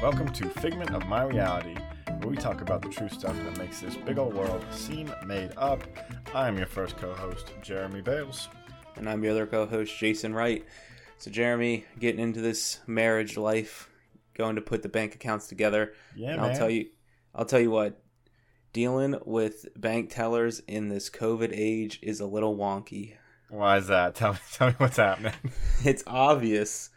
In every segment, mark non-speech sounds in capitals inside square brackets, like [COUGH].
Welcome to Figment of My Reality, where we talk about the true stuff that makes this big old world seem made up. I am your first co host, Jeremy Bales. And I'm your other co host, Jason Wright. So, Jeremy, getting into this marriage life, going to put the bank accounts together. Yeah, and man. I'll tell you, I'll tell you what, dealing with bank tellers in this COVID age is a little wonky. Why is that? [LAUGHS] Tell me, tell me what's happening. It's obvious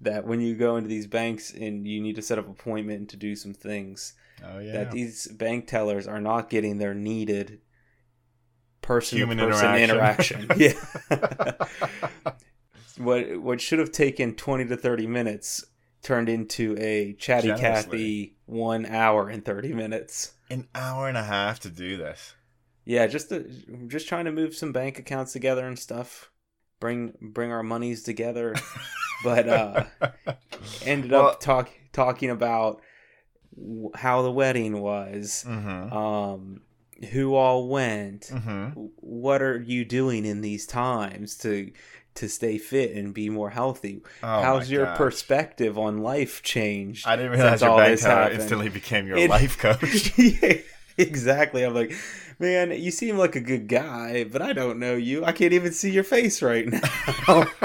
that when you go into these banks and you need to set up an appointment to do some things, Oh, yeah. that these bank tellers are not getting their needed person Human person interaction. interaction. [LAUGHS] yeah. [LAUGHS] what what should have taken 20 to 30 minutes turned into a chatty Generously. Cathy 1 hour and 30 minutes. An hour and a half to do this. Yeah, just to, just trying to move some bank accounts together and stuff. Bring bring our monies together. [LAUGHS] But uh ended Well- up talk talking about w- how the wedding was. mm-hmm. um who all went Mm-hmm. what are you doing in these times to to stay fit and be more healthy Oh, how's your gosh. perspective on life changed I didn't realize your bank this teller happened? instantly became your It- life coach. [LAUGHS] Yeah, [LAUGHS] exactly i'm like man you seem like a good guy but i don't know you i can't even see your face right now [LAUGHS]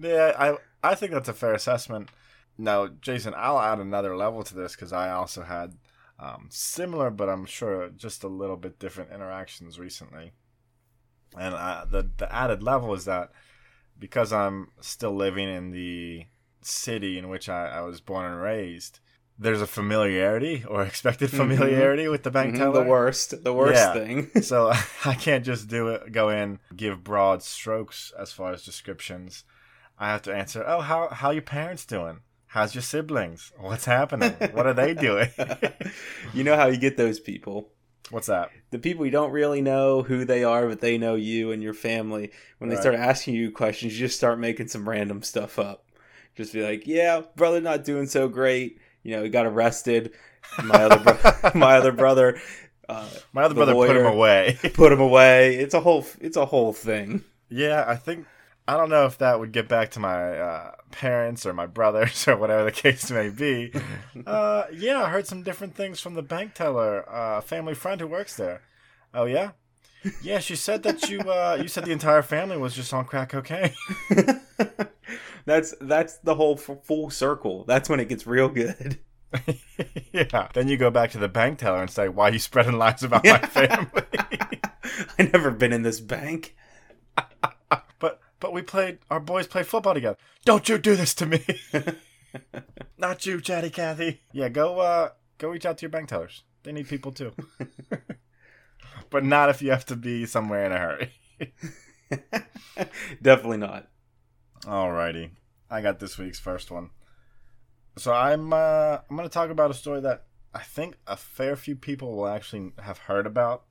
Yeah, I I think that's a fair assessment. Now, Jason, I'll add another level to this because I also had um, similar, but I'm sure just a little bit different interactions recently. And uh, the the added level is that because I'm still living in the city in which I, I was born and raised, there's a familiarity or [LAUGHS] expected Mhm. familiarity with the bank Mhm, teller. the worst the worst Yeah. thing [LAUGHS] so [LAUGHS] I can't just do it, go in, give broad strokes as far as descriptions. I have to answer, oh, how how your parents doing? How's your siblings? What's happening? What are they doing? you know how you get those people What's that? the people you don't really know who they are, but they know you and your family. When they Right. start asking you questions, you just start making some random stuff up. Just be like, "Yeah, brother, not doing so great. You know, he got arrested. My other, bro- [LAUGHS] [LAUGHS] my other brother, uh, My other The brother put him away. [LAUGHS] put him away. It's a whole, it's a whole thing. yeah, I think I don't know if that would get back to my uh, parents or my brothers or whatever the case may be. Uh, yeah, I heard some different things from the bank teller, uh, family friend who works there. Oh yeah, yeah. She said that you uh, you said the entire family was just on crack cocaine. That's that's the whole f- full circle. That's when it gets real good. [LAUGHS] yeah. Then you go back to the bank teller and say, "Why are you spreading lies about my family?" [LAUGHS] [LAUGHS] I never been in this bank. but but we played. Our boys play football together. Don't you do this to me? Not you, Chatty Cathy. Yeah, go uh go reach out to your bank tellers. They need people too. but not if you have to be somewhere in a hurry. Definitely not. Alrighty, I got this week's first one. So I'm uh, I'm gonna talk about a story that I think a fair few people will actually have heard about,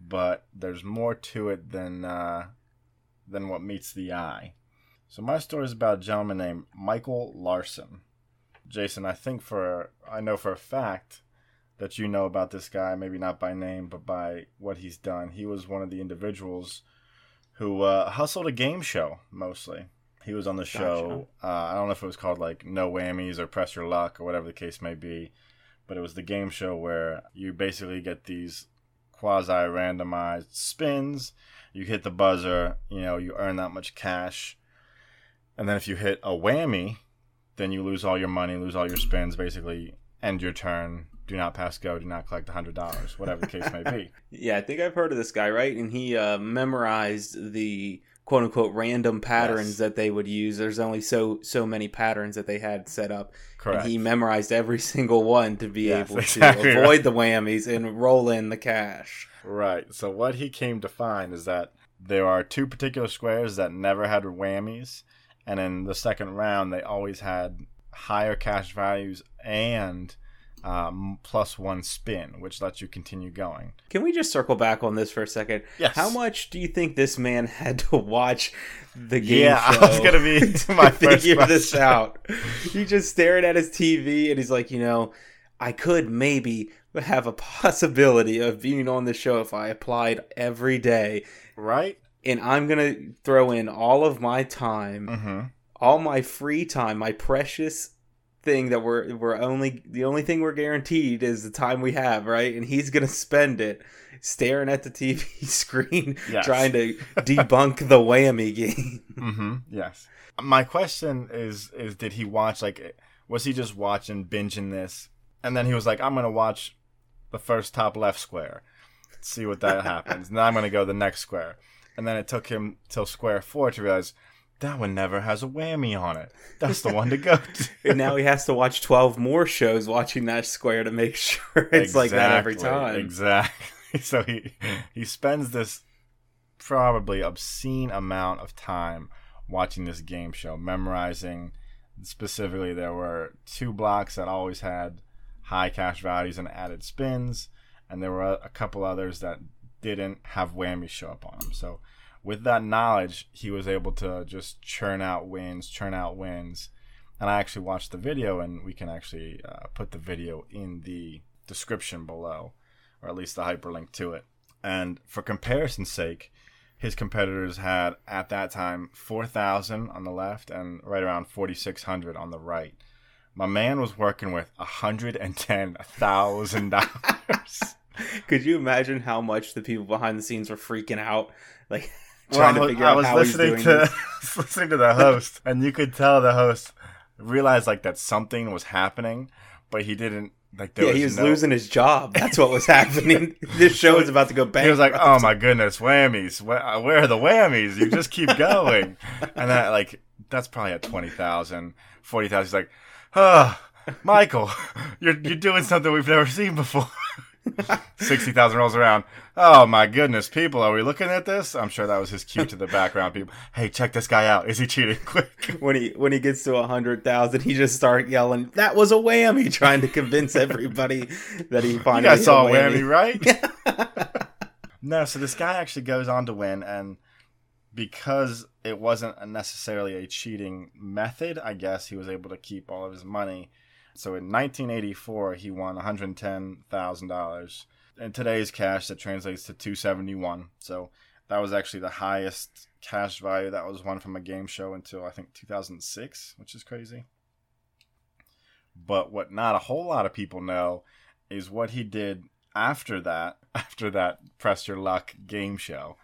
but there's more to it than uh, than what meets the eye. So my story is about a gentleman named Michael Larson. Jason, I think for I know for a fact that you know about this guy, maybe not by name, but by what he's done. He was one of the individuals who uh, hustled a game show mostly. He was on the show. Uh, I don't know if it was called like No Whammies or Press Your Luck or whatever the case may be, but it was the game show where you basically get these quasi randomized spins. You hit the buzzer, you know, you earn that much cash. And then if you hit a whammy, then you lose all your money, lose all your spins, basically end your turn. Do not pass go, do not collect the hundred dollars, whatever the case may be. [LAUGHS] Yeah, I think I've heard of this guy, right? And he uh, memorized the quote unquote random patterns Yes. that they would use. There's only so so many patterns that they had set up, Correct. and he memorized every [LAUGHS] single one to be Yes, able exactly to right. avoid the whammies and roll in the cash. Right. So what he came to find is that there are two particular squares that never had whammies, and in the second round they always had higher cash values and um, plus one spin, which lets you continue going. Can we just circle back on this for a second? Yes. How much do you think this man had to watch the game Yeah, show? I was gonna be [LAUGHS] to [LAUGHS] my figure this out. He just staring at his TV and he's like, you know, I could maybe have a possibility of being on the show if I applied every day, Right. and I'm gonna throw in all of my time, Mm-hmm. all my free time, my precious thing that we're we're only the only thing we're guaranteed is the time we have, right? And he's gonna spend it staring at the TV [LAUGHS] screen, Yes. trying to [LAUGHS] debunk the whammy game. Mm-hmm. Yes. My question is: is did he watch like? Was he just watching binging this, and then he was like, "I'm gonna watch the first top left square, see what that happens. and [LAUGHS] then I'm gonna go the next square." And then it took him till square four to realize that one never has a whammy on it. That's the one to go to. [LAUGHS] and now he has to watch twelve more shows watching that square to make [LAUGHS] sure it's like that every time. Exactly. [LAUGHS] So he he spends this probably obscene amount of time watching this game show, memorizing. Specifically, there were two blocks that always had high cash values and added spins, and there were a, a couple others that didn't have whammies show up on them. So, with that knowledge, he was able to just churn out wins, churn out wins. And I actually watched the video, and we can actually uh, put the video in the description below, or at least the hyperlink to it. And for comparison's sake, his competitors had at that time 4,000 on the left and right around 4,600 on the right. My man was working with $110,000. [LAUGHS] Could you imagine how much the people behind the scenes were freaking out, like trying Well, to figure I out was how he's listening doing to [LAUGHS] listening to the host, and you could tell the host realized like that something was happening, but he didn't like. There Yeah, was he was no- losing his job. That's what was [LAUGHS] happening. this show is about to go bankrupt. He was like, "Oh my goodness, whammies! Where, where are the whammies? You just keep [LAUGHS] going." and that like that's probably at 20,000, 40,000. He's like, "Oh, Michael, you're you're doing something we've never seen before." Sixty thousand rolls around. Oh my goodness, people, are we looking at this? I'm sure that was his cue to the background people. Hey, check this guy out. Is he cheating? [LAUGHS] Quick. when he when he gets to a hundred thousand, he just start yelling, "That was a whammy!" [LAUGHS] Trying to convince everybody that he You finally guys saw a a whammy, right? [LAUGHS] no, so this guy actually goes on to win, and because it wasn't necessarily a cheating method, I guess he was able to keep all of his money. So in 1984, he won $110,000. In today's cash, that translates to 271. So that was actually the highest cash value that was won from a game show until I think 2006, which is crazy. But what not a whole lot of people know is what he did after that, [LAUGHS] after that Press Your Luck game show.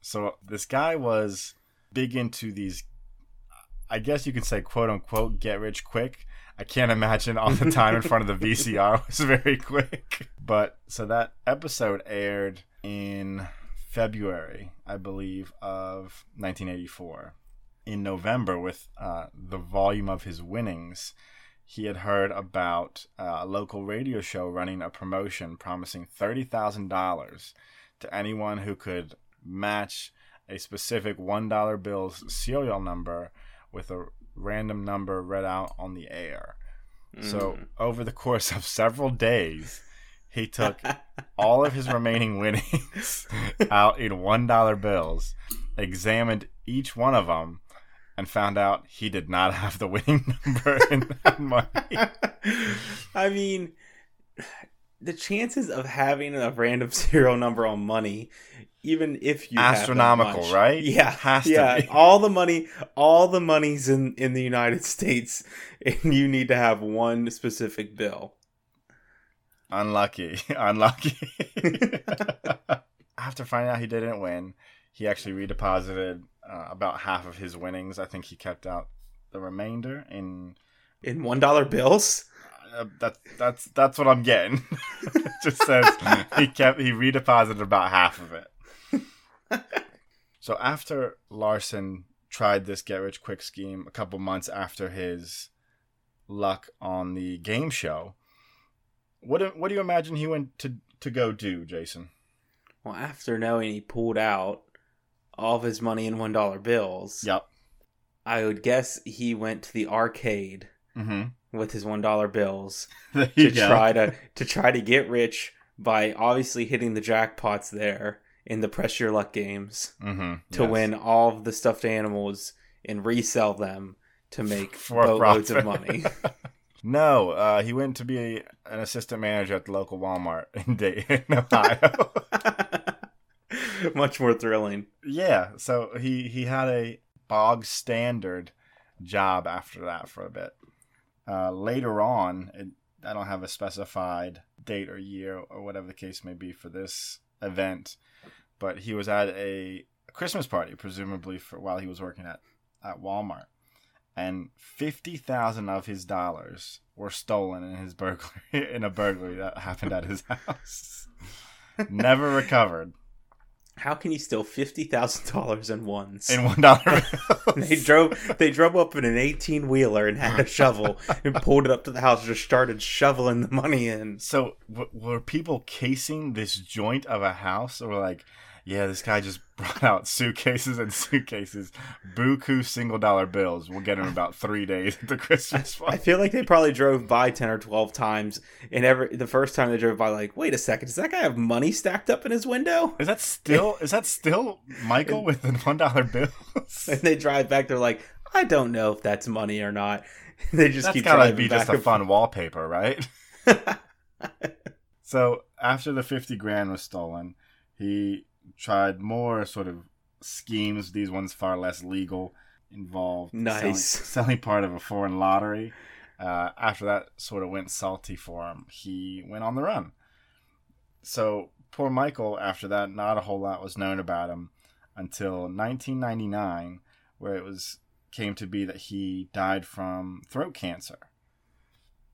So this guy was big into these, I guess you could say, quote unquote, get rich quick. I can't imagine all the time in front of the VCR [LAUGHS] was very quick. But so that episode aired in February, I believe, of 1984. In November, with uh, the volume of his winnings, he had heard about uh, a local radio show running a promotion promising $30,000 to anyone who could match a specific $1 bill's serial number with a random number read out on the air. So, mm. over the course of several days, he took all of his remaining [LAUGHS] winnings out in $1 bills, examined each one of them, and found out he did not have the winning [LAUGHS] number in that money. I mean, the chances of having a random [LAUGHS] serial number on money, even if you have Astronomical, much- right? Yeah, Has yeah. [LAUGHS] All the money, all the money's in in the United [LAUGHS] States, and you need to have one specific bill. Unlucky. Unlucky. After finding out he didn't win, he actually redeposited uh, about half of his winnings. I think he kept out the remainder in In one dollar bills. Uh, that that's that's what I'm getting. [LAUGHS] it just says he kept he redeposited about half of it. so after Larson tried this get rich quick scheme a couple months after his luck on the game show, what do, what do you imagine he went to to go do, Jason? Well, after knowing he pulled out all of his money in one dollar bills, Yep. I would guess he went to the arcade Mm-hmm. With his one dollar bills [LAUGHS] to go. try to to try to get rich by obviously hitting the jackpots there in the press your luck games mm-hmm. to win all of the stuffed animals and resell them to [LAUGHS] make a boatloads of money. [LAUGHS] No, uh, he went to be an assistant manager at the local Walmart in Dayton, Ohio. Much more thrilling. Yeah, so he he had a bog standard job after that for a bit. Uh, later on, it, I don't have a specified date or year or whatever the case may be for this event, but he was at a Christmas party, presumably for while he was working at, at Walmart, and fifty thousand of his dollars were stolen in his burglary [LAUGHS] in a burglary that happened at his [LAUGHS] house. [LAUGHS] Never recovered How can you steal fifty thousand dollars in ones? in one dollar [LAUGHS] they drove they drove up in an eighteen wheeler and had a shovel [LAUGHS] and pulled it up to the house and just started shoveling the money in. So w- were people casing this joint of a house, or like, yeah, this guy just [LAUGHS] brought out suitcases and suitcases, buku single dollar bills. We'll get him about three days at the Christmas I feel like they probably drove by ten or twelve times, and every the first time they drove by, like, wait a second, does that guy have money stacked up in his window? Is that still is that still Michael with the one dollar bills? [LAUGHS] And they drive back, they're like, I don't know if that's money or not. [LAUGHS] They just That's keep gotta driving be just a fun wallpaper, right? So after the fifty grand was stolen, he tried more sort of schemes. These ones far less legal, involved Nice. selling, [LAUGHS] selling part of a foreign lottery. Uh, after that sort of went salty for him, he went on the run. So poor Michael. After that, not a whole lot was known about him until 1999, where it was came to be that he died from throat cancer.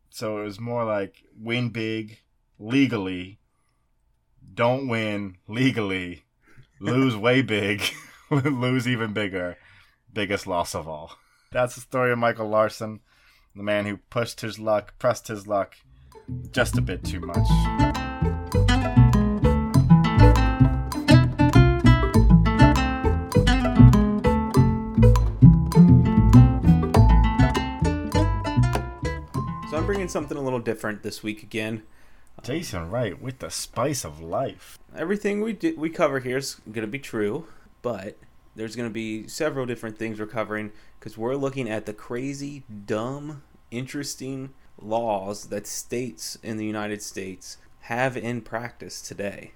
So it was more like win big legally, don't win legally, lose way big, [LAUGHS] lose even bigger, biggest loss of all. That's the story of Michael Larson, the man who pushed his luck, pressed his luck just a bit too much. So I'm bringing something a little different this week again. Jason Wright with the spice of life. Everything we di- we cover here is going to be true, but there's going to be several different things we're covering because we're looking at the crazy, dumb, interesting laws that states in the United States have in practice today.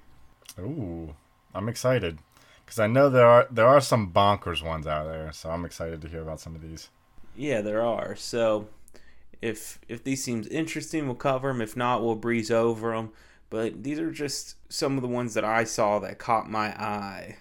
Ooh, I'm excited because I know there are there are some bonkers ones out there, so I'm excited to hear about some of these. Yeah, there are. So if if these seems interesting, we'll cover them. If not, we'll breeze over them. But these are just some of the ones that I saw that caught my eye.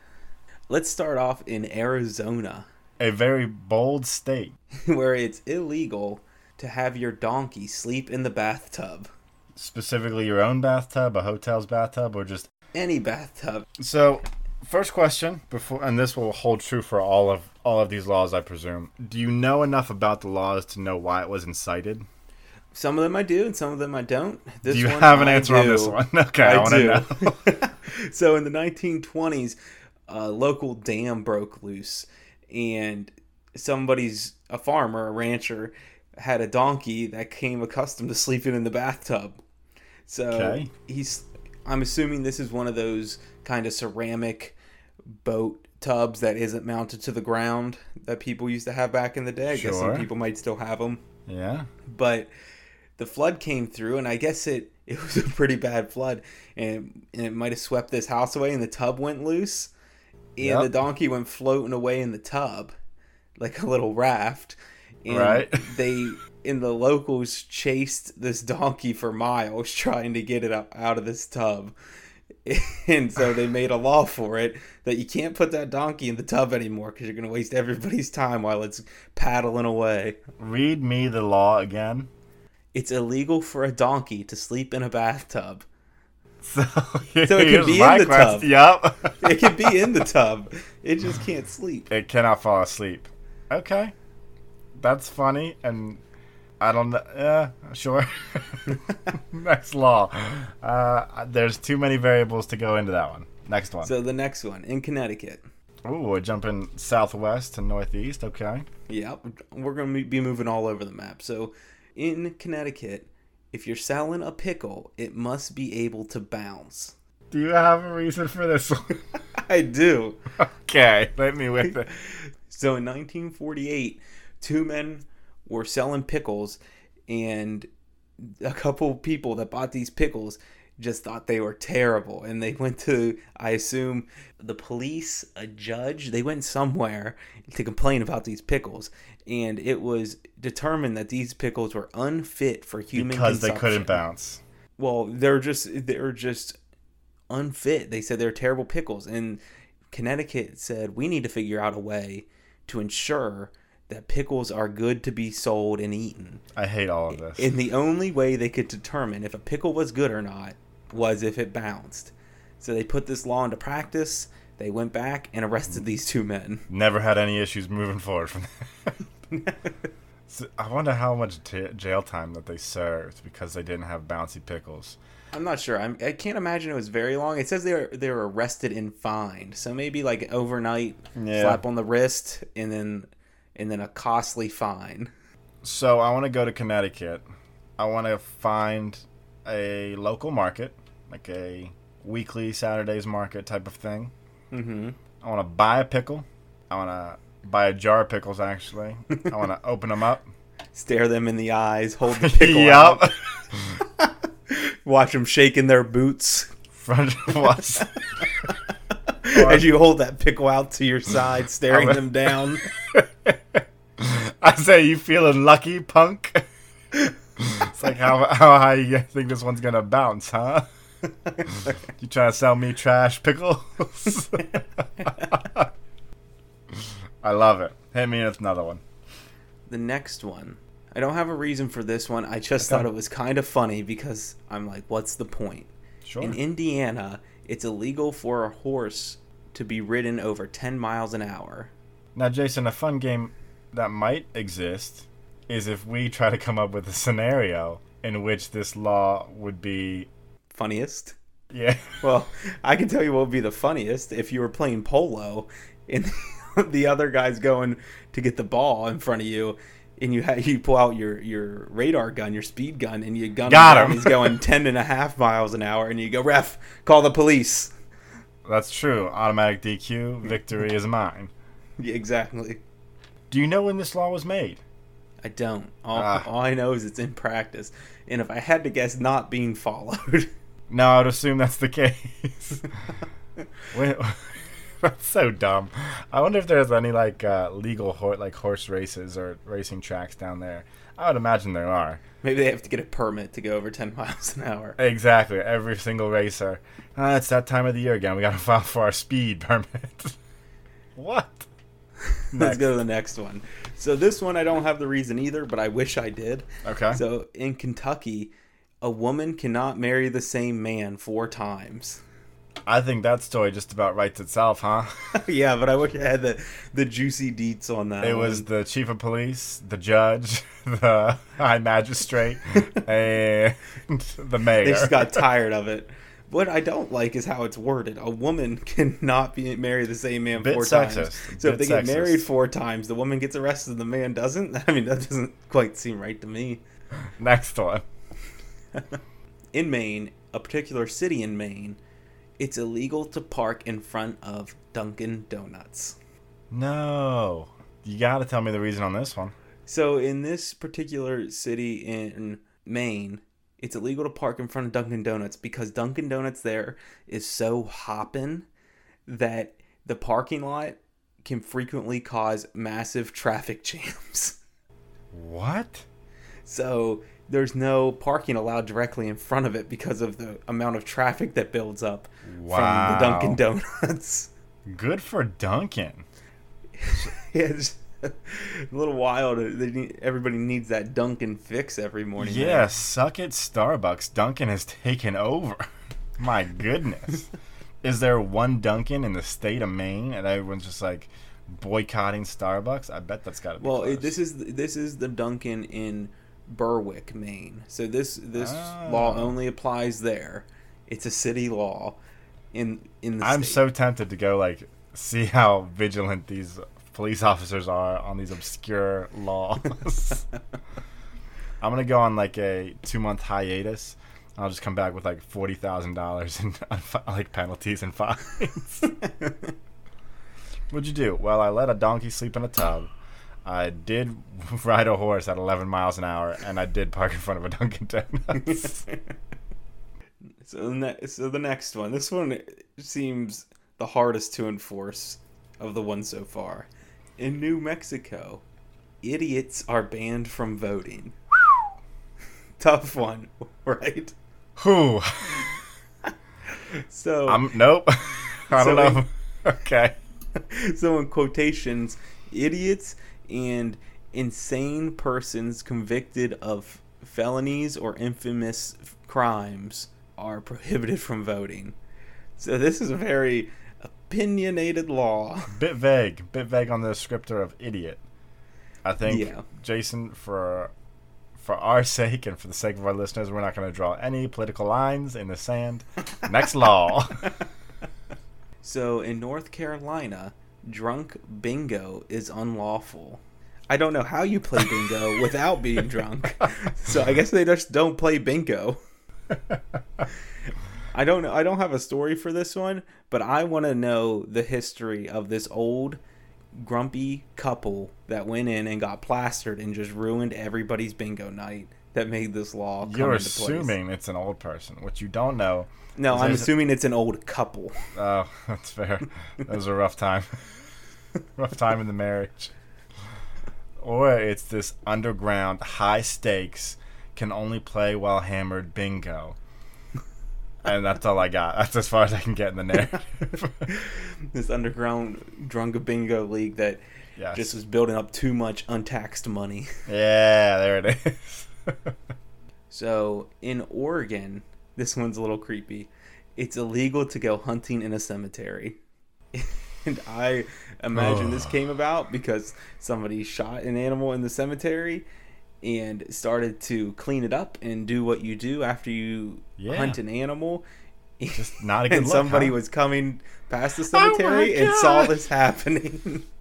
Let's start off in Arizona, A very bold state. [LAUGHS] where it's illegal to have your donkey sleep in the bathtub. Specifically, your own bathtub, a hotel's bathtub, or just Any bathtub. So, first question before, and this will hold true for all of all of these laws, I presume. Do you know enough about the laws to know why it was incited? Some of them I do, and some of them I don't. This do you have an I answer on this one? [LAUGHS] Okay, I, want to know. [LAUGHS] so in the 1920s, a local dam broke loose, and somebody's a farmer, a rancher, had a donkey that came accustomed to sleeping in the bathtub. So Okay. he's, I'm assuming this is one of those kind of ceramic boat tubs that isn't mounted to the ground that people used to have back in the day. I guess some people might still have them yeah. but the flood came through and i guess it [LAUGHS] it was a pretty bad flood and, and it might have swept this house away and the tub went loose and Yep. the donkey went floating away in the tub like a little raft and Right. [LAUGHS] they and the locals chased this donkey for miles [LAUGHS] trying to get it out out of this tub [LAUGHS] and so they made a law for it that you can't put that donkey in the tub anymore because you're going to waste everybody's time while it's paddling away Read me the law again. it's illegal for a donkey to sleep in a bathtub. [LAUGHS] So, so it can be in the question. tub. Yep. It can be in the tub. It just can't sleep. it cannot fall asleep. Okay, that's funny, and I don't know. Yeah, sure. [LAUGHS] Next law. Uh, there's too many variables to go into that one. Next one. So the next one in Connecticut. Ooh, we're jumping southwest to northeast. Okay. Yep, we're going to be moving all over the map. So in Connecticut, if you're selling a pickle, it must be able to bounce. Do you have a reason for this one? [LAUGHS] I do. okay, let me with it. So in 1948, two men were selling pickles, and a couple people that bought these pickles just thought they were terrible and they went to I assume the police, a judge, they went somewhere to complain about these pickles and it was determined that these pickles were unfit for human because they couldn't bounce. Well, they're just they're just unfit. They said they're terrible pickles and Connecticut said we need to figure out a way to ensure that pickles are good to be sold and eaten. I hate all of this. And the only way they could determine if a pickle was good or not was if it bounced. So they put this law into practice. They went back and arrested these two men. Never had any issues moving forward from that. [LAUGHS] So, I wonder how much t- jail time that they served because they didn't have bouncy pickles. I'm not sure. I'm, I can't imagine it was very long. It says they were they were arrested and fined. So maybe like overnight Yeah. slap on the wrist and then and then a costly fine. So I want to go to Connecticut. I want to find a local market, like a weekly Saturdays market type of thing. Mm-hmm. I want to buy a pickle. I want to buy a jar of pickles. Actually, I want to [LAUGHS] open them up. Stare them in the eyes, hold the [LAUGHS] pickle out, yup. [LAUGHS] watch them shaking their boots Front was. as you hold that pickle out to your side, staring them down. [LAUGHS] I say, you feeling lucky, punk? [LAUGHS] it's like how how high you think this one's gonna bounce, huh? [LAUGHS] you trying to sell me trash pickles? I love it. Hit me with another one. the next one. I don't have a reason for this one. I just Okay. thought it was kind of funny because I'm like, what's the point? Sure. In Indiana, it's illegal for a horse to be ridden over 10 miles an hour. Now, Jason, a fun game that might exist is if we try to come up with a scenario in which this law would be, Funniest? yeah, [LAUGHS] Well, I can tell you what would be the funniest if you were playing polo and [LAUGHS] the other guy's going to get the ball in front of you. And you ha- you pull out your, your radar gun, your speed gun, and you gun Got down. him. He's going [LAUGHS] 10 and a half miles an hour, and you go, ref, call the police. that's true. Automatic DQ, victory is mine. [LAUGHS] Yeah, exactly. Do you know when this law was made? I don't. All, Ah. all I know is it's in practice. And if I had to guess, not being followed. [LAUGHS] No, I'd assume that's the case. [LAUGHS] Wait, that's so dumb. I wonder if there's any like uh, legal hor- like horse races or racing tracks down there. I would imagine there are. Maybe they have to get a permit to go over 10 miles an hour. Exactly. Every single racer. Ah, it's that time of the year again. We got to file for our speed permit. what? [LAUGHS] Let's go to the next one. So this one I don't have the reason either, but I wish I did. Okay. So in Kentucky, a woman cannot marry the same man four times. I think that story just about writes itself, huh? [LAUGHS] yeah, but I wish I had the the juicy deets on that. It was the chief of police, the judge, [LAUGHS] the high magistrate, and the mayor. they just got tired of it. What I don't like is how it's worded. A woman [LAUGHS] cannot be marry the same man Bit four sexist. times. So if Bit they get married four times, the woman gets arrested, and the man doesn't. [LAUGHS] I mean, that doesn't quite seem right to me. [LAUGHS] Next one. In Maine, a particular city in Maine, it's illegal to park in front of Dunkin' Donuts. No. You got to tell me the reason on this one. So in this particular city in Maine, it's illegal to park in front of Dunkin' Donuts because Dunkin' Donuts there is so hopping that the parking lot can frequently cause massive traffic jams. [LAUGHS] What? So there's no parking allowed directly in front of it because of the amount of traffic that builds up Wow. from the Dunkin' Donuts. [LAUGHS] Good for Dunkin'. [LAUGHS] it's [LAUGHS] a little wild. They need, everybody needs that Dunkin' fix every morning. Yeah, suck it, Starbucks. Dunkin' has taken over. [LAUGHS] My goodness. [LAUGHS] Is there one Dunkin' in the state of Maine and everyone's just like boycotting Starbucks? I bet that's got to be Well, it, this is this is the Dunkin' in Berwick, Maine. So this this Ah. law only applies there. It's a city law in in the I'm state. so tempted to go like see how vigilant these police officers are on these obscure [LAUGHS] laws. [LAUGHS] I'm gonna go on like a two month hiatus. I'll just come back with like forty thousand dollars in [LAUGHS] like penalties and fines. What'd you do? Well, I let a donkey sleep in a tub. I did ride a horse at 11 miles an hour, and I did park in front of a Dunkin' Donuts. So the, ne- so the next one. This one seems the hardest to enforce of the ones so far. In New Mexico, idiots are banned from voting. Tough one, [LAUGHS] right? Who? [LAUGHS] So I'm nope. [LAUGHS] I don't know. okay. so in quotations, idiots and insane persons convicted of felonies or infamous crimes are prohibited from voting. So this is a very opinionated law. [LAUGHS] Bit vague. Bit vague on the descriptor of idiot. I think Yeah. Jason for for our [LAUGHS] sake and for the sake of our listeners, we're not going to draw any political lines in the sand. Next law. [LAUGHS] So in North Carolina, drunk bingo is unlawful. I don't know how you play bingo without being drunk. So I guess they just don't play bingo. I don't know. I don't have a story for this one, but I want to know the history of this old grumpy couple that went in and got plastered and just ruined everybody's bingo night that made this law come You're into place. assuming it's an old person. What you don't know. No, I'm assuming it's an old couple. [LAUGHS] Oh, that's fair. that was a rough time. [LAUGHS] rough time in the marriage. Or it's this underground, high stakes, can only play while hammered bingo. And that's all I got. [LAUGHS] That's as far as I can get in the narrative. [LAUGHS] this underground drunk bingo league that yes. just was building up too much untaxed money. [LAUGHS] yeah, there it is. So in Oregon, this one's a little creepy. It's illegal to go hunting in a cemetery. and I imagine this came about because somebody shot an animal in the cemetery and started to clean it up and do what you do after you Yeah. hunt an animal. Just not a [LAUGHS] good and look, somebody huh? was coming past the Oh cemetery and saw this happening. [LAUGHS]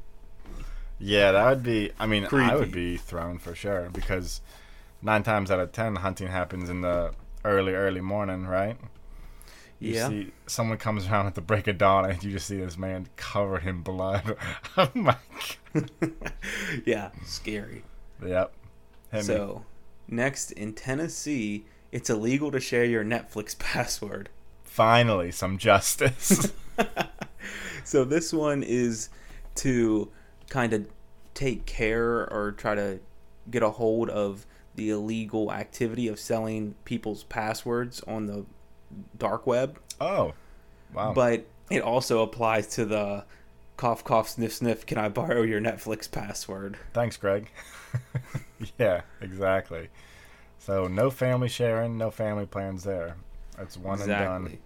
Yeah, that would be. I mean, I would be thrown for sure because nine times out of ten, hunting happens in the early, early morning, right? You yeah. see someone comes around at the break of dawn, and you just see this man covered in blood. [LAUGHS] oh my god! yeah, scary. Yep. Hit me. So, next in Tennessee, it's illegal to share your Netflix [LAUGHS] password. Finally, some justice. [LAUGHS] so, this one is to kind of take care or try to get a hold of the illegal activity of selling people's passwords on the dark web. oh, wow. But it also applies to the cough, cough, sniff, sniff. Can I borrow your Netflix password? Thanks, Greg. [LAUGHS] [LAUGHS] yeah, exactly. So no family sharing, no family plans there. That's one and done.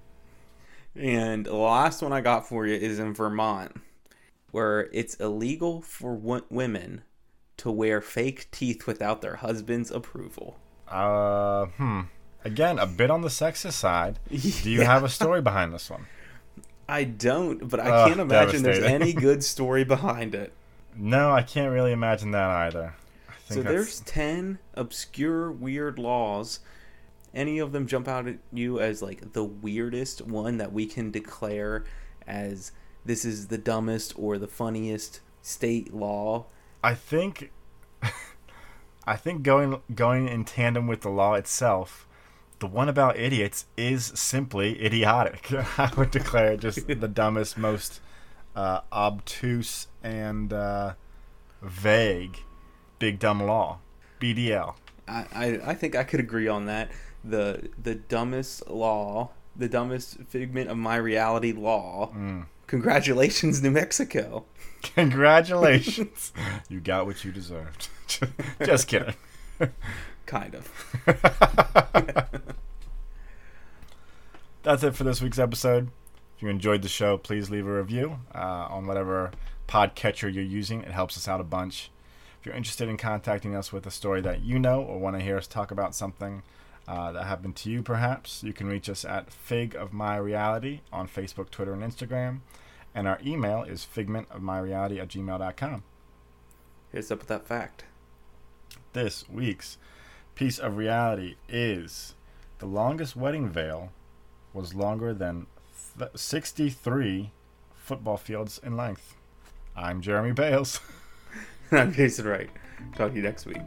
And the last one I got for you is in Vermont, where it's illegal for w- women to wear fake teeth without their husband's approval. Uh, hmm. Again, a bit on the sexist side. [LAUGHS] Do you have a story behind this one? I don't, but I can't imagine there's any good [LAUGHS] story behind it. No, I can't really imagine that either. So think there's 10 obscure, weird laws. Any of them jump out at you as like the weirdest one that we can declare as this is the dumbest or the funniest state law? I think [LAUGHS] I think going going in tandem with the law itself, the one about idiots is simply idiotic. [LAUGHS] I would declare it just the [LAUGHS] dumbest, most uh, obtuse and uh, vague big dumb law. BDL. I, I, I think I could agree on that. The the dumbest law, the dumbest figment of my reality law. Mm. Congratulations, New Mexico. [LAUGHS] Congratulations. you got what you deserved. [LAUGHS] just kidding. Kind of. [LAUGHS] That's it for this week's episode. If you enjoyed the show, please leave a review uh, on whatever podcatcher you're using. It helps us out a bunch. If you're interested in contacting us with a story that you know or want to hear us talk about something uh, that happened to you, perhaps, you can reach us at Fig of My Reality on Facebook, Twitter, and Instagram. And our email is figmentofmyreality at gmail.com. Us up with that fact. This week's piece of reality is the longest wedding veil was longer than th- 63 football fields in length. I'm Jeremy Bales. [LAUGHS] [LAUGHS] I'm Jason Wright. Talk to you next week.